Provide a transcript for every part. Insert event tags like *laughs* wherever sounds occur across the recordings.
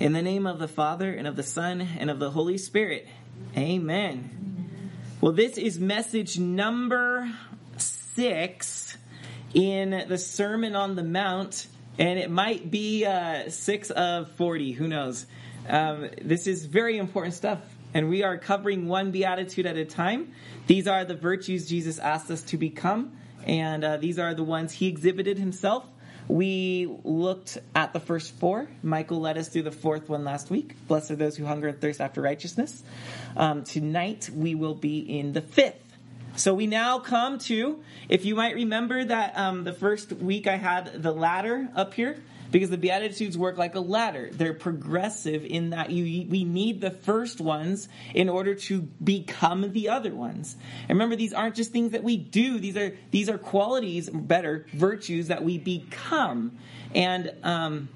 In the name of the Father, and of the Son, and of the Holy Spirit. Amen. Well, this is message number six in the Sermon on the Mount, and it might be uh, six of 40. Who knows? Um, this is very important stuff, and we are covering one beatitude at a time. These are the virtues Jesus asked us to become, and uh, these are the ones he exhibited himself. We looked at the first four. Michael led us through the fourth one last week. Blessed are those who hunger and thirst after righteousness. Um, tonight we will be in the fifth. So we now come to, if you might remember that um, the first week I had the ladder up here because the beatitudes work like a ladder they're progressive in that you we need the first ones in order to become the other ones and remember these aren't just things that we do these are these are qualities better virtues that we become and um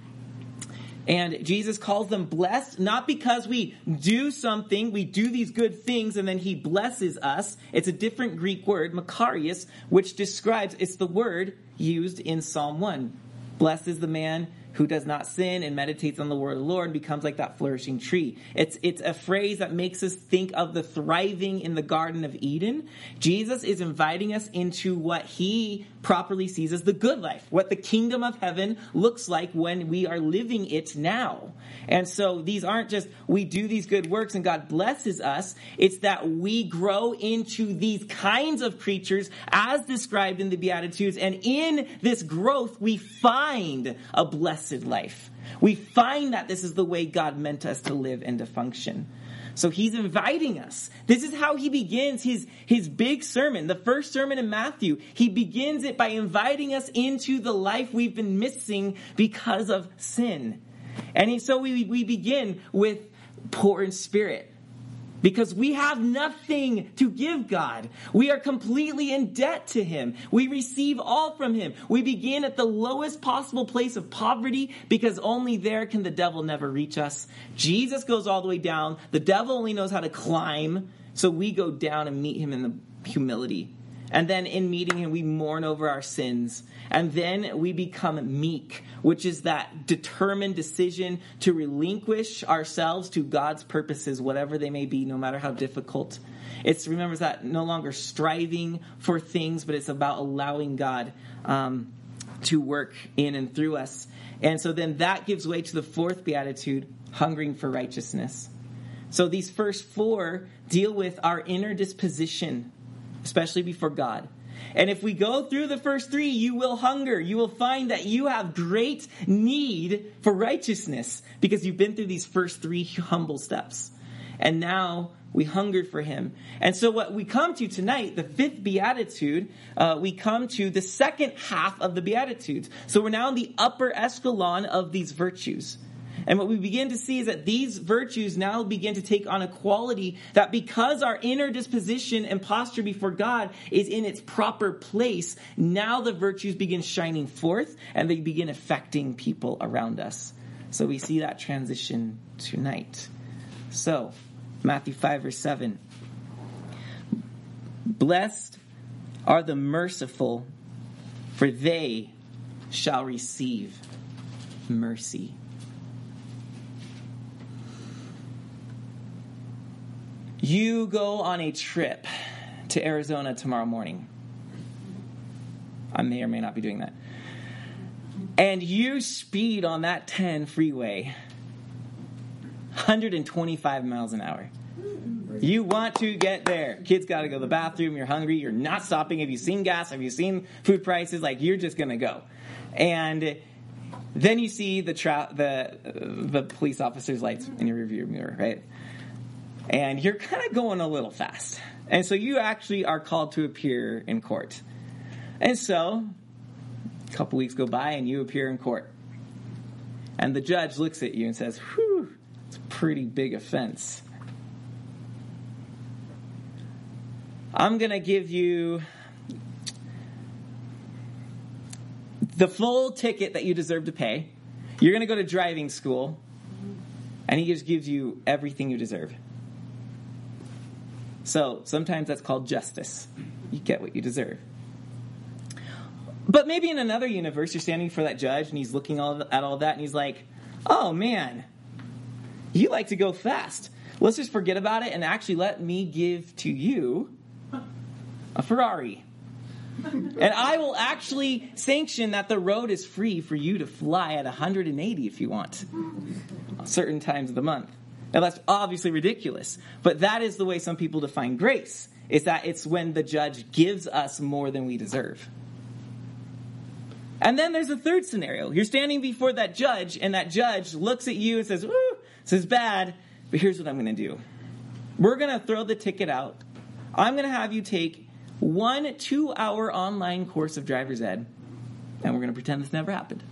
and Jesus calls them blessed, not because we do something, we do these good things, and then he blesses us. It's a different Greek word, makarios, which describes, it's the word used in Psalm 1. Blessed is the man who does not sin and meditates on the word of the Lord becomes like that flourishing tree. It's, it's a phrase that makes us think of the thriving in the Garden of Eden. Jesus is inviting us into what he properly sees as the good life, what the kingdom of heaven looks like when we are living it now. And so these aren't just we do these good works and God blesses us. It's that we grow into these kinds of creatures as described in the Beatitudes. And in this growth, we find a blessed life. We find that this is the way God meant us to live and to function. So he's inviting us. This is how he begins his, his big sermon, the first sermon in Matthew. He begins it by inviting us into the life we've been missing because of sin. And so we, we begin with poor in spirit. Because we have nothing to give God. We are completely in debt to Him. We receive all from Him. We begin at the lowest possible place of poverty because only there can the devil never reach us. Jesus goes all the way down. The devil only knows how to climb. So we go down and meet Him in the humility. And then in meeting Him, we mourn over our sins. And then we become meek, which is that determined decision to relinquish ourselves to God's purposes, whatever they may be, no matter how difficult. It's remembers that no longer striving for things, but it's about allowing God um, to work in and through us. And so then that gives way to the fourth beatitude, hungering for righteousness. So these first four deal with our inner disposition, especially before God. And if we go through the first three, you will hunger. You will find that you have great need for righteousness because you've been through these first three humble steps. And now we hunger for him. And so what we come to tonight, the fifth beatitude, uh, we come to the second half of the beatitudes. So we're now in the upper echelon of these virtues. And what we begin to see is that these virtues now begin to take on a quality that because our inner disposition and posture before God is in its proper place, now the virtues begin shining forth and they begin affecting people around us. So we see that transition tonight. So, Matthew 5, verse 7. Blessed are the merciful, for they shall receive mercy. You go on a trip to Arizona tomorrow morning. I may or may not be doing that. And you speed on that 10 freeway 125 miles an hour. You want to get there. Kids got to go to the bathroom. You're hungry. You're not stopping. Have you seen gas? Have you seen food prices? Like you're just to go. And then you see the tra- the the police officer's lights in your rearview mirror, right? And you're kind of going a little fast. And so you actually are called to appear in court. And so a couple weeks go by and you appear in court. And the judge looks at you and says, Whew, it's a pretty big offense. I'm going to give you the full ticket that you deserve to pay. You're going to go to driving school, and he just gives you everything you deserve. So sometimes that's called justice. You get what you deserve. But maybe in another universe, you're standing for that judge and he's looking all, at all that and he's like, oh man, You like to go fast. Let's just forget about it and actually let me give to you a Ferrari. *laughs* and I will actually sanction that the road is free for you to fly at 180 if you want, certain times of the month. Now that's obviously ridiculous, but that is the way some people define grace. Is that it's when the judge gives us more than we deserve. And then there's a third scenario. You're standing before that judge, and that judge looks at you and says, Ooh, this is bad, but here's what I'm going to do. We're going to throw the ticket out. I'm going to have you take one two hour online course of driver's ed, and we're going to pretend this never happened.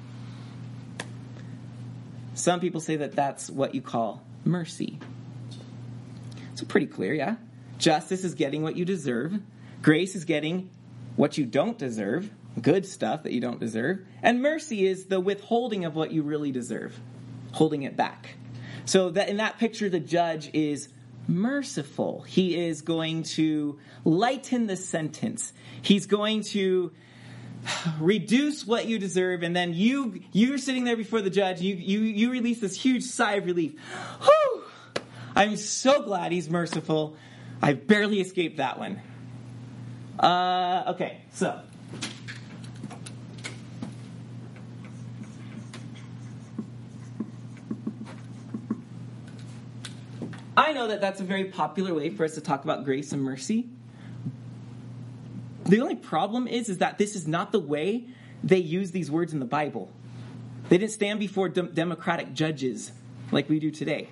Some people say that that's what you call mercy. So, pretty clear, yeah? Justice is getting what you deserve, grace is getting what you don't deserve, good stuff that you don't deserve, and mercy is the withholding of what you really deserve, holding it back. So, that in that picture, the judge is merciful. He is going to lighten the sentence. He's going to reduce what you deserve and then you you're sitting there before the judge you you you release this huge sigh of relief Whew! I'm so glad he's merciful i barely escaped that one uh, okay so I know that that's a very popular way for us to talk about grace and mercy. The only problem is, is that this is not the way they use these words in the Bible. They didn't stand before de- democratic judges like we do today.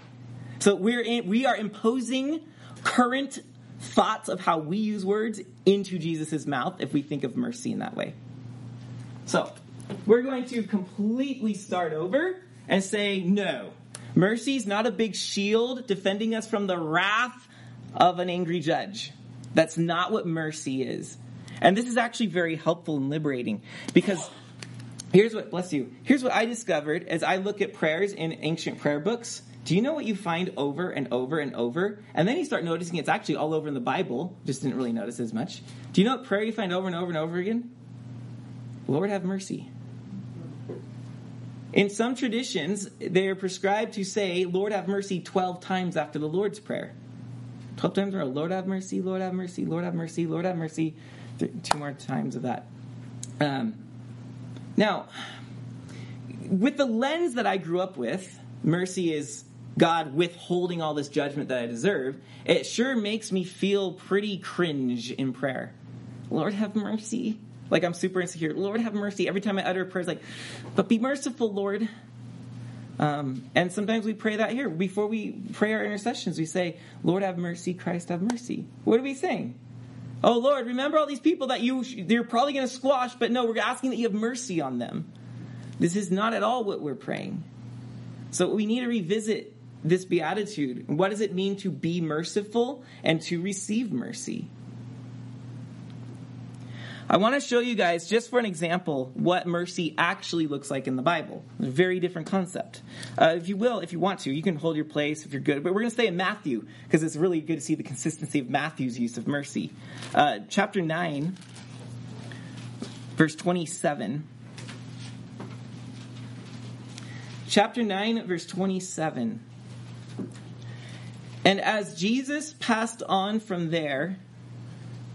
So we're in, we are imposing current thoughts of how we use words into Jesus' mouth if we think of mercy in that way. So we're going to completely start over and say no. Mercy is not a big shield defending us from the wrath of an angry judge. That's not what mercy is. And this is actually very helpful and liberating because here's what, bless you, here's what I discovered as I look at prayers in ancient prayer books. Do you know what you find over and over and over? And then you start noticing it's actually all over in the Bible. Just didn't really notice as much. Do you know what prayer you find over and over and over again? Lord, have mercy. In some traditions, they are prescribed to say, Lord have mercy 12 times after the Lord's Prayer. 12 times in a row, Lord have mercy, Lord have mercy, Lord have mercy, Lord have mercy. Two more times of that. Um, now, with the lens that I grew up with, mercy is God withholding all this judgment that I deserve, it sure makes me feel pretty cringe in prayer. Lord have mercy. Like I'm super insecure. Lord, have mercy. Every time I utter a prayer, it's like, but be merciful, Lord. Um, and sometimes we pray that here. Before we pray our intercessions, we say, Lord, have mercy. Christ, have mercy. What are we saying? Oh, Lord, remember all these people that you, you're probably going to squash, but no, we're asking that you have mercy on them. This is not at all what we're praying. So we need to revisit this beatitude. What does it mean to be merciful and to receive mercy? I want to show you guys, just for an example, what mercy actually looks like in the Bible. a very different concept. Uh, if you will, if you want to, you can hold your place if you're good. But we're going to stay in Matthew because it's really good to see the consistency of Matthew's use of mercy. Uh, chapter 9, verse 27. Chapter 9, verse 27. And as Jesus passed on from there,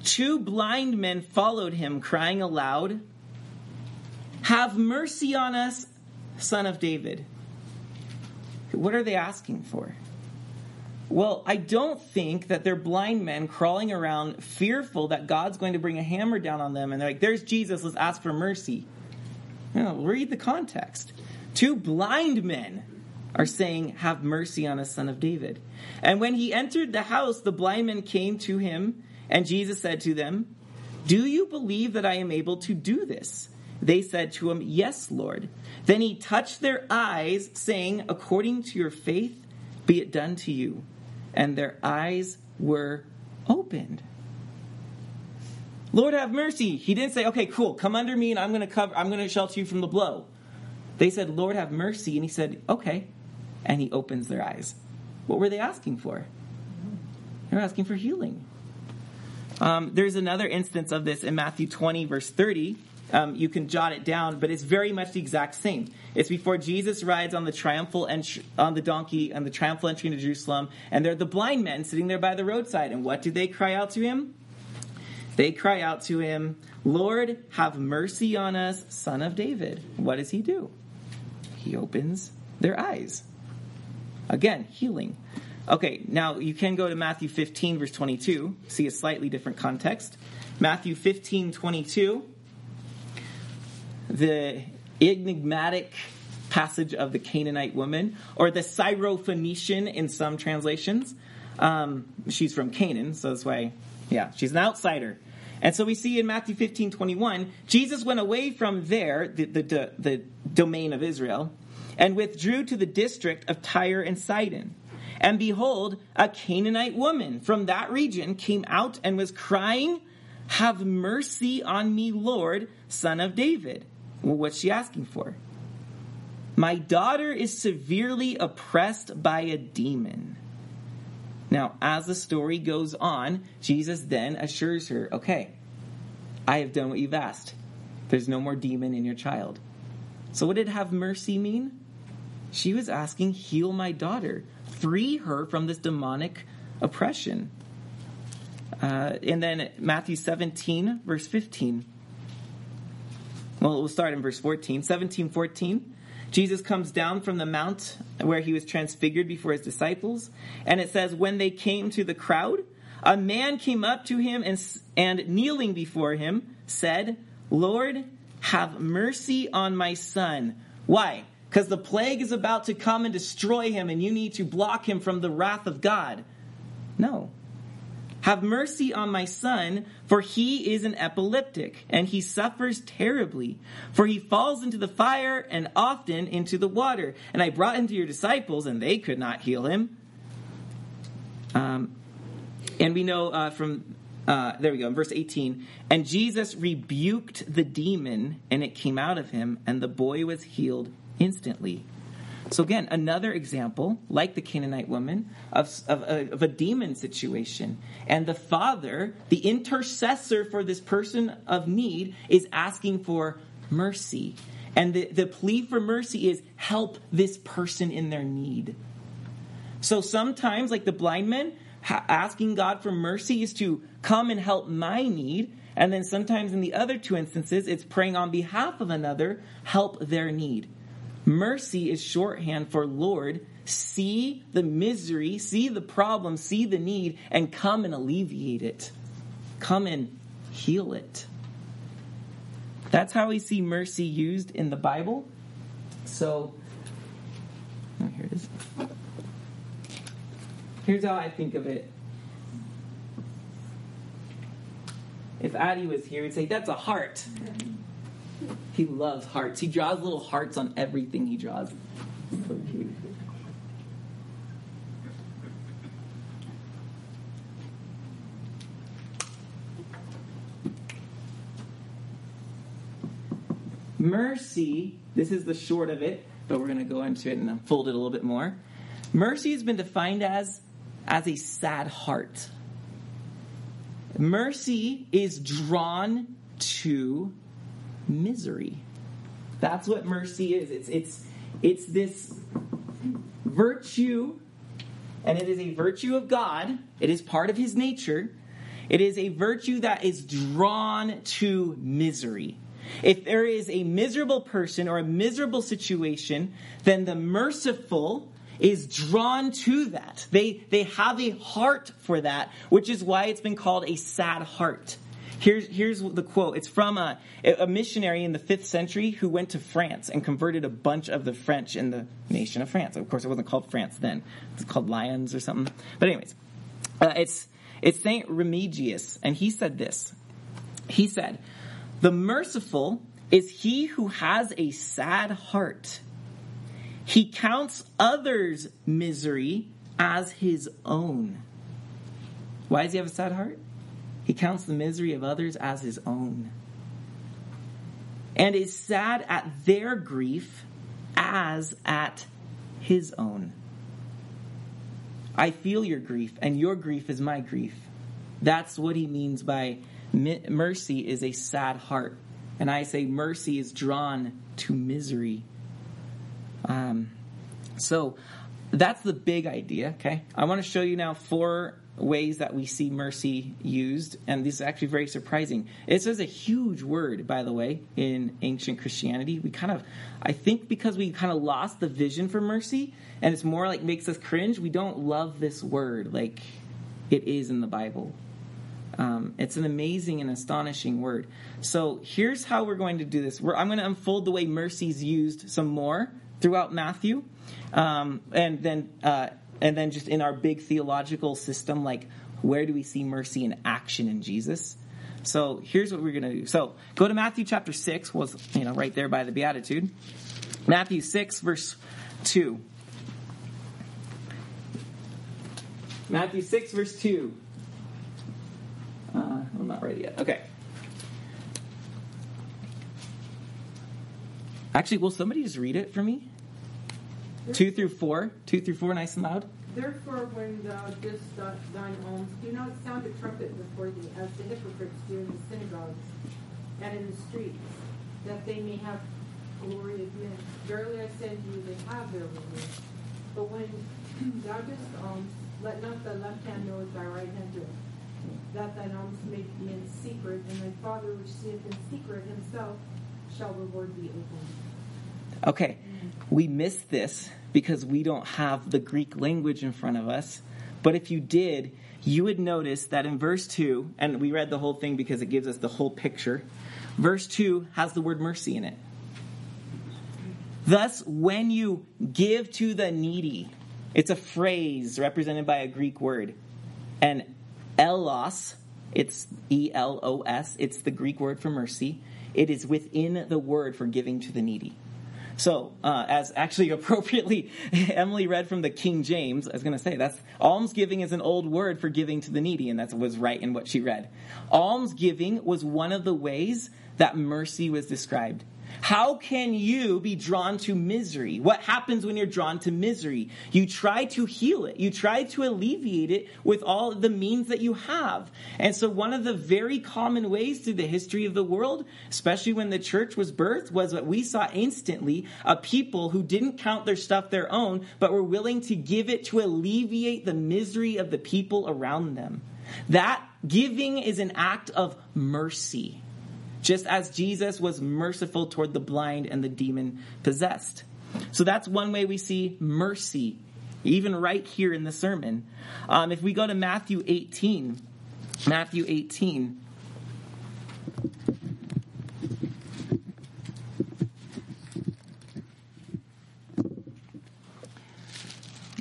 Two blind men followed him, crying aloud, Have mercy on us, son of David. What are they asking for? Well, I don't think that they're blind men crawling around fearful that God's going to bring a hammer down on them and they're like, There's Jesus, let's ask for mercy. No, read the context. Two blind men are saying, Have mercy on us, son of David. And when he entered the house, the blind men came to him and Jesus said to them, Do you believe that I am able to do this? They said to him, Yes, Lord. Then he touched their eyes, saying, According to your faith, be it done to you. And their eyes were opened. Lord have mercy. He didn't say, Okay, cool, come under me and I'm gonna cover I'm gonna shelter you from the blow. They said, Lord have mercy, and he said, Okay. And he opens their eyes. What were they asking for? They're asking for healing. Um, there's another instance of this in Matthew 20, verse 30. um, you can jot it down, but it's very much the exact same. It's before Jesus rides on the triumphal entry, on the donkey on the triumphal entry into Jerusalem, and they're the blind men sitting there by the roadside. And what do they cry out to him? They cry out to him, Lord, have mercy on us, son of David. What does he do? He opens their eyes. Again, healing. Okay, now you can go to Matthew 15, verse 22, see a slightly different context. Matthew 15, 22, the enigmatic passage of the Canaanite woman, or the Syrophoenician in some translations. Um, she's from Canaan, so that's why, yeah, she's an outsider. And so we see in Matthew 15, 21, Jesus went away from there, the, the, the domain of Israel, and withdrew to the district of Tyre and Sidon. And behold, a Canaanite woman from that region came out and was crying, Have mercy on me, Lord, son of David. Well, what's she asking for? My daughter is severely oppressed by a demon. Now, as the story goes on, Jesus then assures her, Okay, I have done what you've asked. There's no more demon in your child. So, what did have mercy mean? She was asking, Heal my daughter free her from this demonic oppression. Uh, and then Matthew 17, verse 15. Well, we'll start in verse 14. 17, 14. Jesus comes down from the mount where he was transfigured before his disciples. And it says, When they came to the crowd, a man came up to him and, and kneeling before him said, Lord, have mercy on my son. Why? Because the plague is about to come and destroy him, and you need to block him from the wrath of God. No. Have mercy on my son, for he is an epileptic, and he suffers terribly. For he falls into the fire and often into the water. And I brought him to your disciples, and they could not heal him. Um, and we know uh, from uh, there we go, in verse 18. And Jesus rebuked the demon, and it came out of him, and the boy was healed instantly. So again, another example, like the Canaanite woman, of, of, uh, of, a demon situation. And the father, the intercessor for this person of need, is asking for mercy. And the, the plea for mercy is help this person in their need. So sometimes, like the blind man, asking God for mercy is to come and help my need. And then sometimes in the other two instances, it's praying on behalf of another, help their need. Mercy is shorthand for Lord, see the misery, see the problem, see the need, and come and alleviate it. Come and heal it. That's how we see mercy used in the Bible. So, oh, here it is. Here's how I think of it. If Addie was here, he'd say, That's a heart. He loves hearts. He draws little hearts on everything he draws. So cute. Mercy, this is the short of it, but we're going to go into it and unfold it a little bit more. Mercy has been defined as as a sad heart. Mercy is drawn to misery. That's what mercy is. It's it's it's this virtue and it is a virtue of God. It is part of his nature. It is a virtue that is drawn to misery. If there is a miserable person or a miserable situation, then the merciful is drawn to that. They, they have a heart for that, which is why it's been called a sad heart. Here's, here's the quote. It's from a, a missionary in the 5th century who went to France and converted a bunch of the French in the nation of France. Of course, it wasn't called France then. It's called Lyons or something. But anyways, uh, it's, it's St. Remigius, and he said this. He said, The merciful is he who has a sad heart. He counts others' misery as his own. Why does he have a sad heart? He counts the misery of others as his own and is sad at their grief as at his own. I feel your grief, and your grief is my grief. That's what he means by mercy is a sad heart. And I say mercy is drawn to misery. Um, so that's the big idea, okay? I want to show you now four ways that we see mercy used, and this is actually very surprising. It says a huge word, by the way, in ancient Christianity. We kind of, I think, because we kind of lost the vision for mercy, and it's more like makes us cringe. We don't love this word like it is in the Bible. Um, it's an amazing and astonishing word. So here's how we're going to do this. We're, I'm going to unfold the way mercy is used some more throughout Matthew, um, and then uh, and then just in our big theological system, like where do we see mercy in action in Jesus? So here's what we're going to do. So go to Matthew chapter six, was you know right there by the Beatitude. Matthew six verse two. Matthew six verse two. Uh, I'm not ready yet. Okay. Actually, will somebody just read it for me? Two through four. Two through four, nice and loud. Therefore, when thou dost thine alms, do not sound a trumpet before thee, as the hypocrites do in the synagogues and in the streets, that they may have glory of men. Verily I say to you, they have their reward. But when *clears throat* thou dost alms, let not thy left hand know what thy right hand doeth, that thine alms may be in secret, and thy Father which seeth in secret himself shall reward thee openly. Okay, we miss this because we don't have the Greek language in front of us. But if you did, you would notice that in verse 2, and we read the whole thing because it gives us the whole picture, verse 2 has the word mercy in it. Thus, when you give to the needy, it's a phrase represented by a Greek word. And elos, it's E L O S, it's the Greek word for mercy. It is within the word for giving to the needy. So, uh, as actually *laughs* appropriately Emily read from the King James, I was going to say that's almsgiving is an old word for giving to the needy, and that was right in what she read. Almsgiving was one of the ways that mercy was described. How can you be drawn to misery? What happens when you're drawn to misery? You try to heal it. You try to alleviate it with all the means that you have. And so one of the very common ways through the history of the world, especially when the church was birthed, was what we saw instantly, a people who didn't count their stuff their own, but were willing to give it to alleviate the misery of the people around them. That giving is an act of mercy just as Jesus was merciful toward the blind and the demon possessed. So that's one way we see mercy, even right here in the sermon. Um, if we go to Matthew 18, Matthew 18.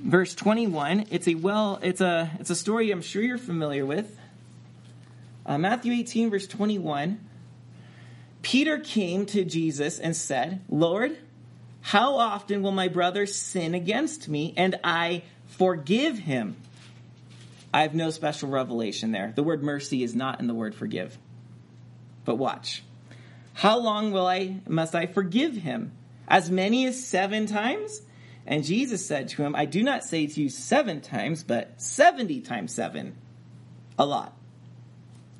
Verse 21, it's a well, it's a it's a story I'm sure you're familiar with. Uh, Matthew 18, verse 21. Peter came to Jesus and said, Lord, how often will my brother sin against me and I forgive him? I have no special revelation there. The word mercy is not in the word forgive. But watch. How long will I must I forgive him? As many as 7 times? And Jesus said to him, I do not say to you 7 times, but 70 times 7. A lot.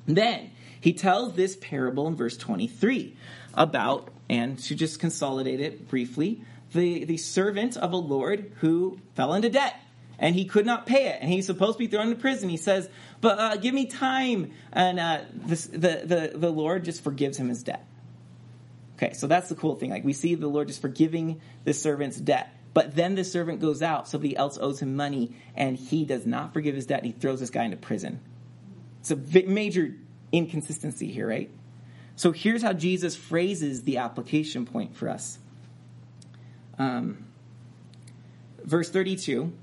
Then he tells this parable in verse 23 about, and to just consolidate it briefly, the, the servant of a Lord who fell into debt and he could not pay it and he's supposed to be thrown into prison. He says, But uh, give me time. And uh, this, the, the, the Lord just forgives him his debt. Okay, so that's the cool thing. Like we see the Lord just forgiving the servant's debt. But then the servant goes out, somebody else owes him money, and he does not forgive his debt, and he throws this guy into prison. It's a major inconsistency here, right? So here's how Jesus phrases the application point for us. Um, verse 32.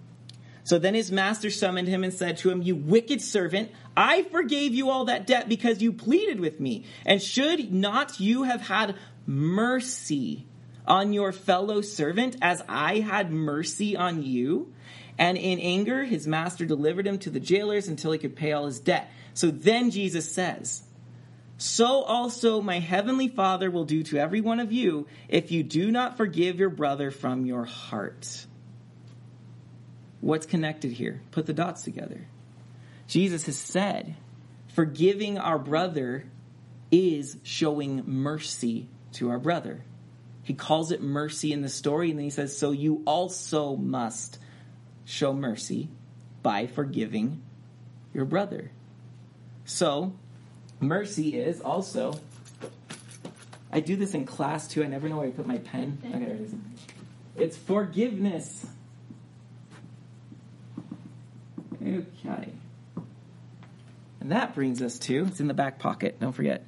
So then his master summoned him and said to him, You wicked servant, I forgave you all that debt because you pleaded with me. And should not you have had mercy on your fellow servant as I had mercy on you? And in anger, his master delivered him to the jailers until he could pay all his debt. So then Jesus says, So also my heavenly Father will do to every one of you if you do not forgive your brother from your heart. What's connected here? Put the dots together. Jesus has said, forgiving our brother is showing mercy to our brother. He calls it mercy in the story, and then he says, So you also must show mercy by forgiving your brother. So, mercy is also. I do this in class too. I never know where I put my pen. Okay, there it is. It's forgiveness. Okay. And that brings us to, it's in the back pocket, don't forget.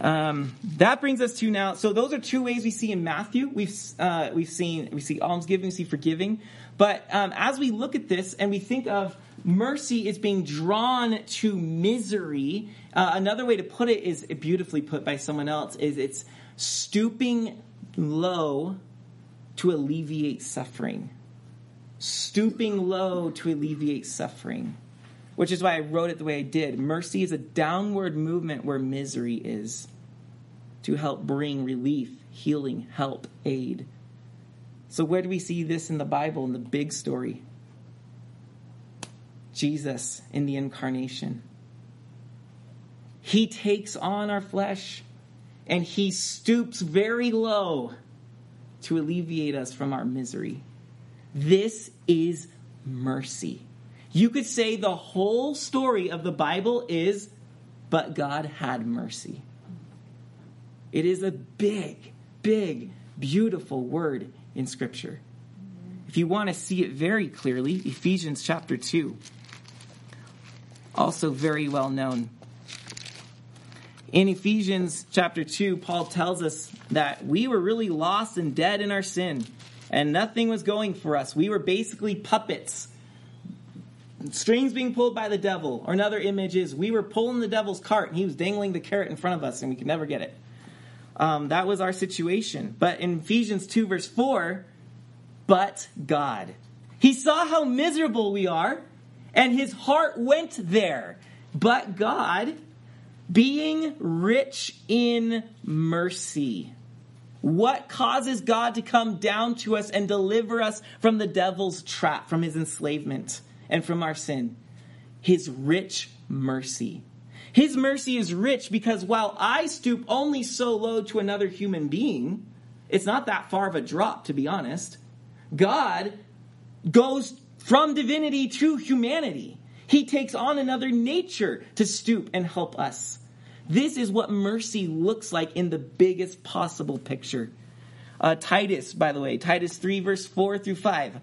Um, that brings us to now. So those are two ways we see in Matthew. We've uh, we've seen we see almsgiving, we see forgiving. But um, as we look at this and we think of mercy is being drawn to misery, uh, another way to put it is beautifully put by someone else. Is it's stooping low to alleviate suffering. Stooping low to alleviate suffering which is why I wrote it the way I did. Mercy is a downward movement where misery is to help bring relief, healing, help, aid. So, where do we see this in the Bible, in the big story? Jesus in the incarnation. He takes on our flesh and he stoops very low to alleviate us from our misery. This is mercy. You could say the whole story of the Bible is, but God had mercy. It is a big, big, beautiful word in Scripture. If you want to see it very clearly, Ephesians chapter 2, also very well known. In Ephesians chapter 2, Paul tells us that we were really lost and dead in our sin, and nothing was going for us. We were basically puppets strings being pulled by the devil. Or another image is we were pulling the devil's cart and he was dangling the carrot in front of us and we could never get it. Um, that was our situation. But in Ephesians 2, verse 4, but God. He saw how miserable we are and his heart went there. But God, being rich in mercy. What causes God to come down to us and deliver us from the devil's trap, from his enslavement? and from our sin. His rich mercy. His mercy is rich because while I stoop only so low to another human being, it's not that far of a drop, to be honest. God goes from divinity to humanity. He takes on another nature to stoop and help us. This is what mercy looks like in the biggest possible picture. Uh, Titus, by the way, Titus 3, verse 4 through 5.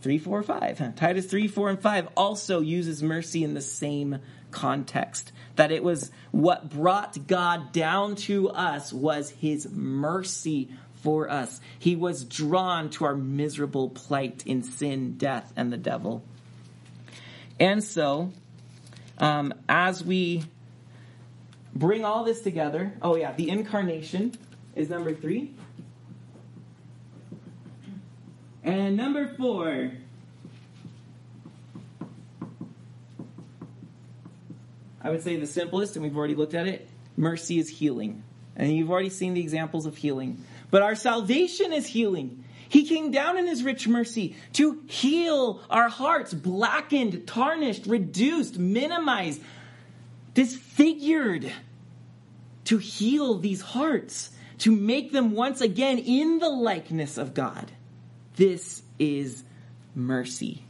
3, 4, 5. Titus 3, 4, and 5 also uses mercy in the same context. That it was what brought God down to us was his mercy for us. He was drawn to our miserable plight in sin, death, and the devil. And so, um, as we bring all this together, oh yeah, the incarnation is number three. And number four, I would say the simplest, and we've already looked at it mercy is healing. And you've already seen the examples of healing. But our salvation is healing. He came down in his rich mercy to heal our hearts, blackened, tarnished, reduced, minimized, disfigured, to heal these hearts, to make them once again in the likeness of God. This is mercy.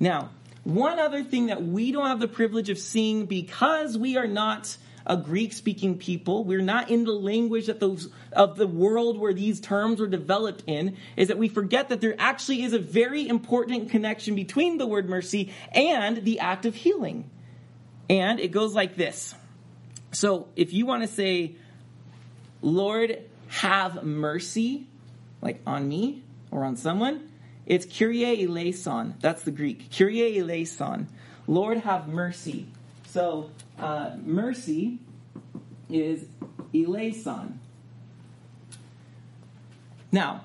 Now, one other thing that we don't have the privilege of seeing because we are not a Greek speaking people, we're not in the language that those of the world where these terms were developed in, is that we forget that there actually is a very important connection between the word mercy and the act of healing. And it goes like this. So if you want to say, Lord, have mercy, like on me, or on someone, it's Kyrie eleison. That's the Greek. Kyrie eleison. Lord have mercy. So, uh, mercy is eleison. Now,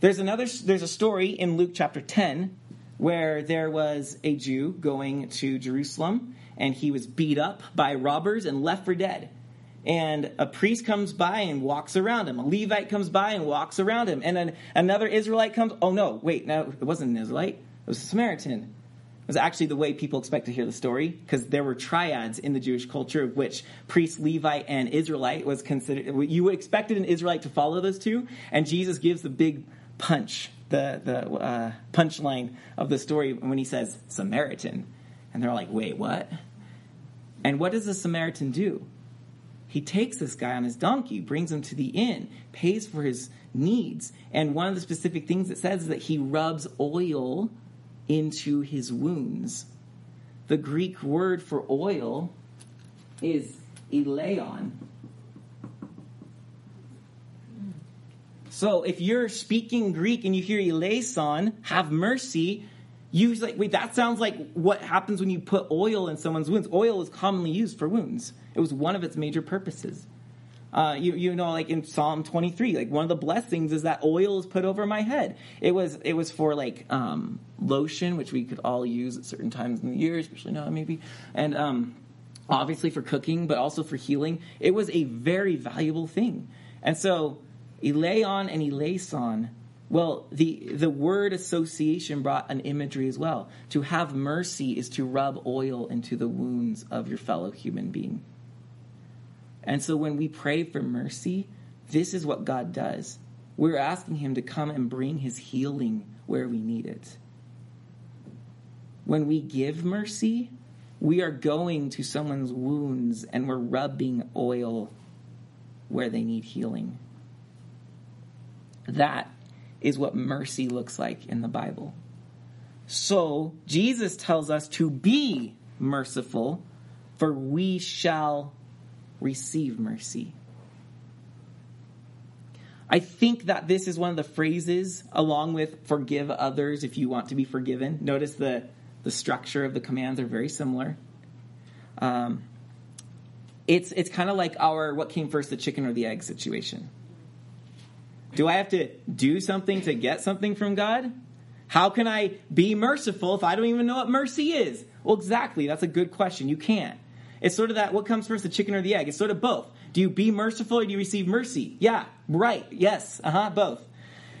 there's another there's a story in Luke chapter 10 where there was a Jew going to Jerusalem and he was beat up by robbers and left for dead and a priest comes by and walks around him. A Levite comes by and walks around him. And then another Israelite comes. Oh, no, wait, no, it wasn't an Israelite. It was a Samaritan. Was actually the way people expect to hear the story because there were triads in the Jewish culture, of which priest, Levite, and Israelite was considered. You would expected an Israelite to follow those two, and Jesus gives the big punch, the the uh, punchline of the story when he says Samaritan, and they're like, "Wait, what?" And what does the Samaritan do? He takes this guy on his donkey, brings him to the inn, pays for his needs, and one of the specific things it says is that he rubs oil into his wounds. The Greek word for oil is eleon. So if you're speaking Greek and you hear eleison, have mercy, you like, wait, that sounds like what happens when you put oil in someone's wounds. Oil is commonly used for wounds. It was one of its major purposes. Uh, you, you know, like in Psalm 23, like one of the blessings is that oil is put over my head. It was it was for like um, lotion, which we could all use at certain times in the year, especially now maybe, and um, obviously for cooking, but also for healing. It was a very valuable thing, and so eleon and eleison. Well, the the word association brought an imagery as well. To have mercy is to rub oil into the wounds of your fellow human being. And so when we pray for mercy, this is what God does. We're asking Him to come and bring His healing where we need it. When we give mercy, we are going to someone's wounds and we're rubbing oil where they need healing. That is what mercy looks like in the Bible. So, Jesus tells us to be merciful, for we shall receive mercy. I think that this is one of the phrases, along with forgive others if you want to be forgiven. Notice the, the structure of the commands are very similar. Um, it's it's kind of like our what came first, the chicken or the egg situation. Do I have to do something to get something from God? How can I be merciful if I don't even know what mercy is? Well, exactly. That's a good question. You can't. It's sort of that what comes first, the chicken or the egg? It's sort of both. Do you be merciful or do you receive mercy? Yeah, right. Yes, uh huh, both.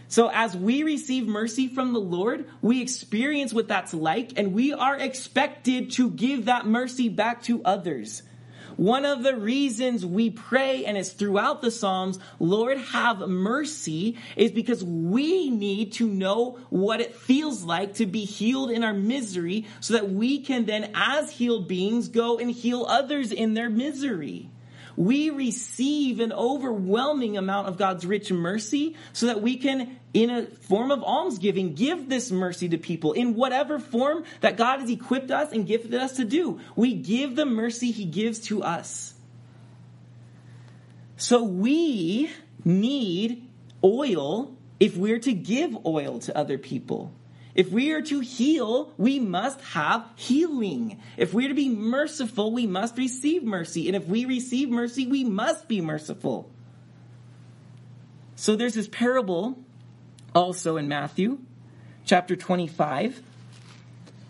So as we receive mercy from the Lord, we experience what that's like and we are expected to give that mercy back to others. One of the reasons we pray, and it's throughout the Psalms, Lord, have mercy, is because we need to know what it feels like to be healed in our misery so that we can then, as healed beings, go and heal others in their misery. We receive an overwhelming amount of God's rich mercy so that we can, in a form of almsgiving, give this mercy to people in whatever form that God has equipped us and gifted us to do. We give the mercy He gives to us. So we need oil if we're to give oil to other people. If we are to heal, we must have healing. If we are to be merciful, we must receive mercy. And if we receive mercy, we must be merciful. So there's this parable also in Matthew chapter 25,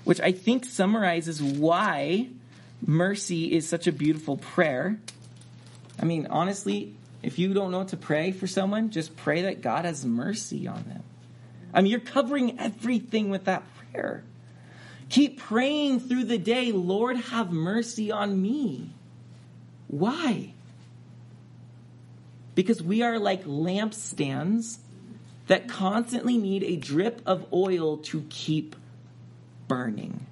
which I think summarizes why mercy is such a beautiful prayer. I mean, honestly, if you don't know what to pray for someone, just pray that God has mercy on them. I mean, you're covering everything with that prayer. Keep praying through the day, Lord, have mercy on me. Why? Because we are like lampstands that constantly need a drip of oil to keep burning.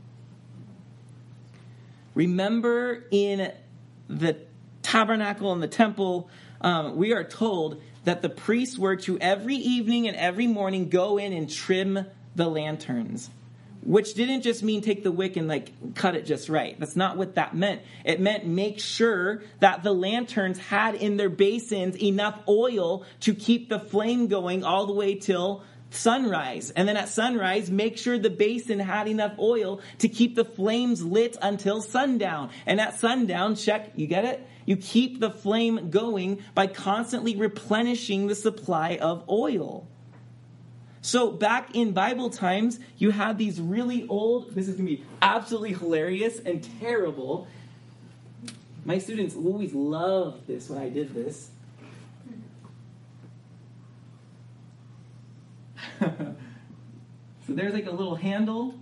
Remember in the tabernacle and the temple, um, we are told that the priests were to every evening and every morning go in and trim the lanterns which didn't just mean take the wick and like cut it just right. That's not what that meant. It meant make sure that the lanterns had in their basins enough oil to keep the flame going all the way till sunrise. And then at sunrise, make sure the basin had enough oil to keep the flames lit until sundown. And at sundown, check, you get it? You keep the flame going by constantly replenishing the supply of oil. So back in Bible times, you had these really old, this is going to be absolutely hilarious and terrible. My students always loved this when I did this. *laughs* so there's like a little handle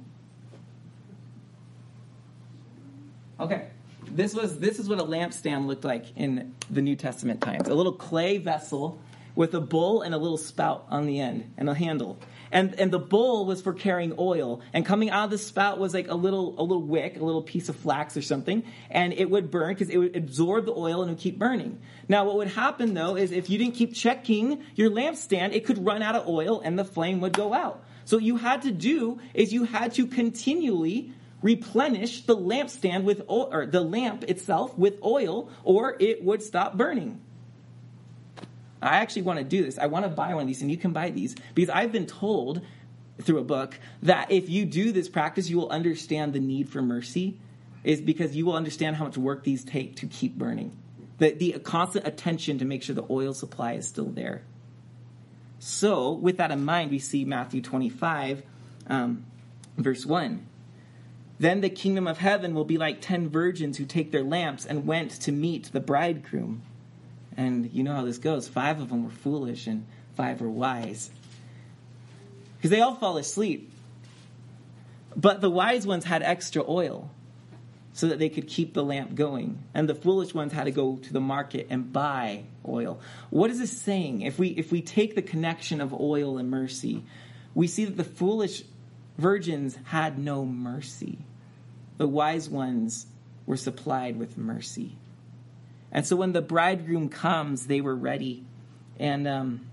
Okay. This was this is what a lampstand looked like in the New Testament times. A little clay vessel with a bowl and a little spout on the end and a handle. And and the bowl was for carrying oil. And coming out of the spout was like a little a little wick, a little piece of flax or something, and it would burn because it would absorb the oil and it would keep burning. Now what would happen though is if you didn't keep checking your lampstand, it could run out of oil and the flame would go out. So what you had to do is you had to continually replenish the lampstand with oil, or the lamp itself with oil, or it would stop burning. I actually want to do this. I want to buy one of these, and you can buy these because I've been told through a book that if you do this practice, you will understand the need for mercy, is because you will understand how much work these take to keep burning. The, the constant attention to make sure the oil supply is still there. So, with that in mind, we see Matthew 25, um, verse 1. Then the kingdom of heaven will be like ten virgins who take their lamps and went to meet the bridegroom. And you know how this goes. Five of them were foolish and five were wise. Because they all fall asleep. But the wise ones had extra oil so that they could keep the lamp going. And the foolish ones had to go to the market and buy oil. What is this saying? If we if we take the connection of oil and mercy, we see that the foolish virgins had no mercy the wise ones were supplied with mercy. And so when the bridegroom comes, they were ready. And um,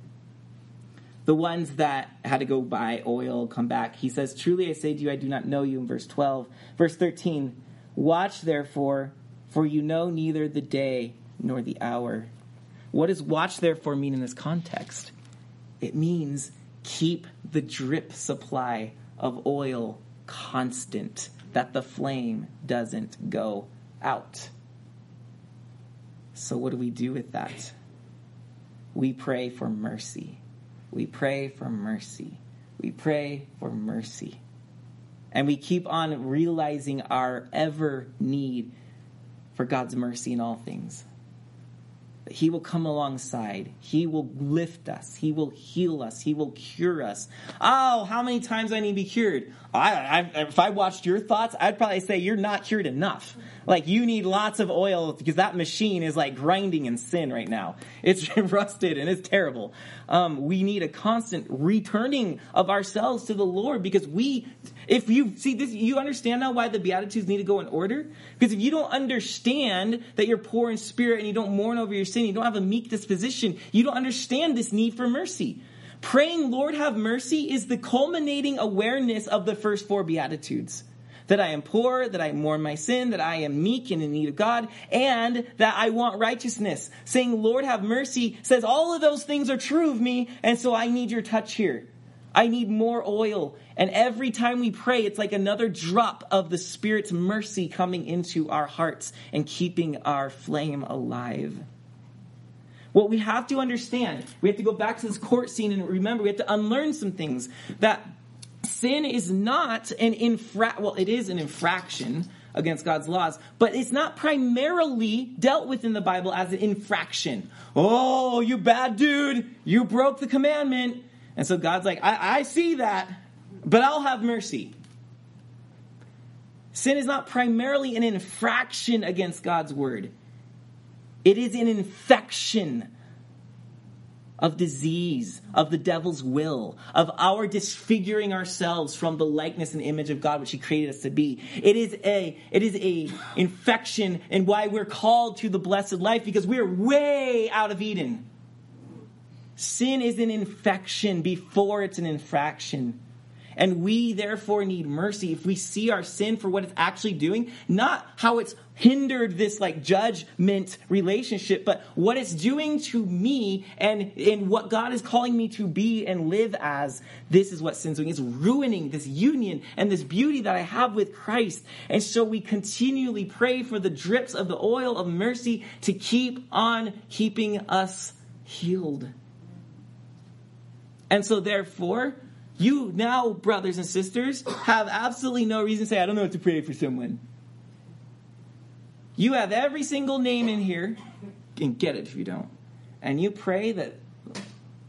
the ones that had to go buy oil come back. He says, Truly I say to you, I do not know you, in verse 12. Verse 13, Watch therefore, for you know neither the day nor the hour. What does watch therefore mean in this context? It means keep the drip supply of oil constant that the flame doesn't go out. So, what do we do with that? We pray for mercy. We pray for mercy. We pray for mercy. And we keep on realizing our ever need for God's mercy in all things. He will come alongside. He will lift us. He will heal us. He will cure us. Oh, how many times I need to be cured? I, I, if I watched your thoughts, I'd probably say you're not cured enough. Like you need lots of oil because that machine is like grinding in sin right now. It's *laughs* rusted and it's terrible. Um, we need a constant returning of ourselves to the Lord because we, if you see this, you understand now why the Beatitudes need to go in order? Because if you don't understand that you're poor in spirit and you don't mourn over your sin, you don't have a meek disposition, you don't understand this need for mercy. Praying, Lord, have mercy is the culminating awareness of the first four Beatitudes. That I am poor, that I mourn my sin, that I am meek and in need of God, and that I want righteousness. Saying, Lord, have mercy says all of those things are true of me, and so I need your touch here. I need more oil. And every time we pray, it's like another drop of the Spirit's mercy coming into our hearts and keeping our flame alive. What we have to understand, we have to go back to this court scene and remember we have to unlearn some things. That sin is not an infra well, it is an infraction against God's laws, but it's not primarily dealt with in the Bible as an infraction. Oh, you bad dude, you broke the commandment. And so God's like, I, I see that, but I'll have mercy. Sin is not primarily an infraction against God's word. It is an infection of disease, of the devil's will, of our disfiguring ourselves from the likeness and image of God which he created us to be. It is a it is a infection and why we're called to the blessed life because we're way out of Eden. Sin is an infection before it's an infraction. And we therefore need mercy if we see our sin for what it's actually doing, not how it's hindered this like judgment relationship, but what it's doing to me and, and what God is calling me to be and live as. This is what sin's doing. It's ruining this union and this beauty that I have with Christ. And so we continually pray for the drips of the oil of mercy to keep on keeping us healed. And so therefore, you now, brothers and sisters, have absolutely no reason to say, I don't know what to pray for someone. You have every single name in here, and get it if you don't. And you pray that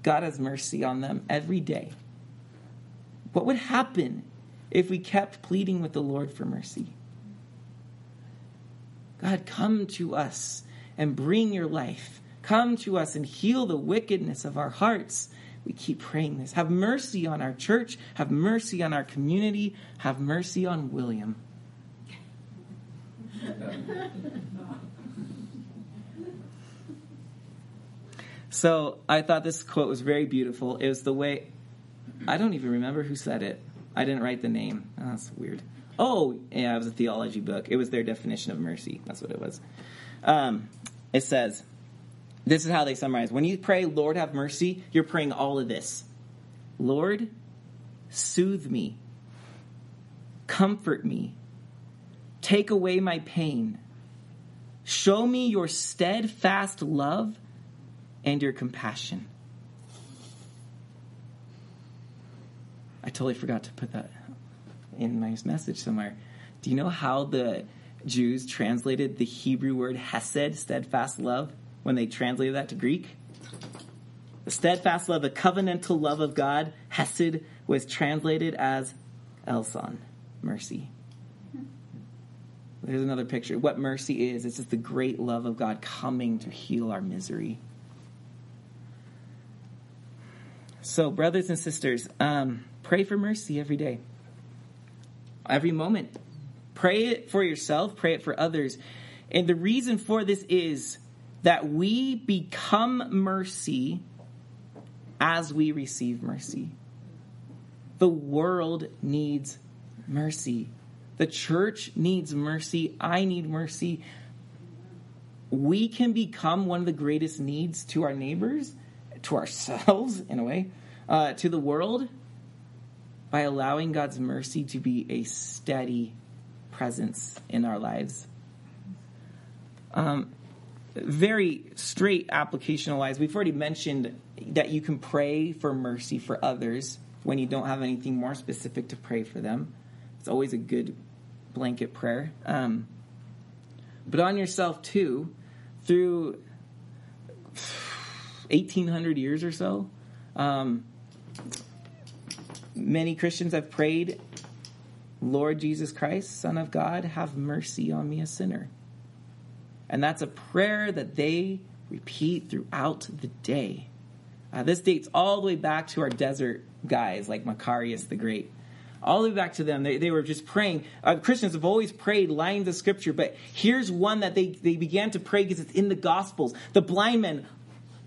God has mercy on them every day. What would happen if we kept pleading with the Lord for mercy? God, come to us and bring your life. Come to us and heal the wickedness of our hearts. We keep praying this. Have mercy on our church. Have mercy on our community. Have mercy on William. so I thought this quote was very beautiful. It was the way, I don't even remember who said it. I didn't write the name. Oh, that's weird. Oh, yeah, it was a theology book. It was their definition of mercy. That's what it was. Um, it says, this is how they summarize. When you pray, Lord, have mercy, you're praying all of this. Lord, soothe me, comfort me, take away my pain, show me your steadfast love and your compassion. I totally forgot to put that in my message somewhere. Do you know how the Jews translated the Hebrew word hesed, steadfast love, when they translated that to Greek? The steadfast love, the covenantal love of God, hesed, was translated as eleos, mercy. There's another picture. What mercy is, it's just the great love of God coming to heal our misery. So, brothers and sisters, um, pray for mercy every day, every moment. Pray it for yourself, pray it for others. And the reason for this is that we become mercy as we receive mercy. The world needs mercy. The church needs mercy. I need mercy. We can become one of the greatest needs to our neighbors, to ourselves, *laughs* in a way, uh, to the world, by allowing God's mercy to be a steady presence in our lives. Um, very straight applicational wise, we've already mentioned that you can pray for mercy for others when you don't have anything more specific to pray for them. It's always a good blanket prayer. Um, but on yourself too, through 1800 years or so, um, many Christians have prayed, Lord Jesus Christ, Son of God, have mercy on me, a sinner. And that's a prayer that they repeat throughout the day. Uh, this dates all the way back to our desert guys like Macarius the Great. All the way back to them, they, they were just praying. Uh, Christians have always prayed lines of scripture, but here's one that they, they began to pray because it's in the Gospels. The blind men,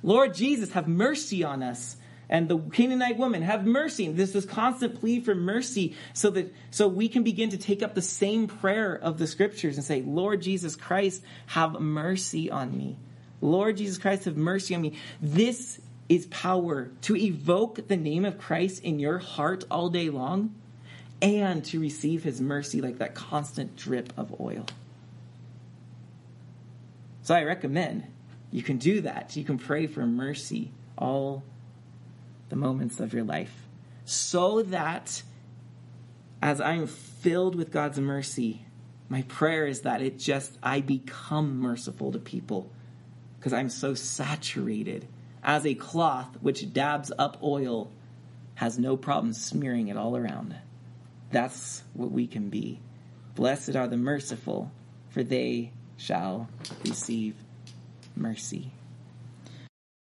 Lord Jesus, have mercy on us and the Canaanite woman, have mercy. This this constant plea for mercy so that so we can begin to take up the same prayer of the scriptures and say, Lord Jesus Christ, have mercy on me. Lord Jesus Christ, have mercy on me. This is power to evoke the name of Christ in your heart all day long and to receive his mercy like that constant drip of oil. So I recommend you can do that. You can pray for mercy all the moments of your life so that as I'm filled with God's mercy, my prayer is that it just, I become merciful to people because I'm so saturated as a cloth which dabs up oil has no problem smearing it all around. That's what we can be. Blessed are the merciful, for they shall receive mercy.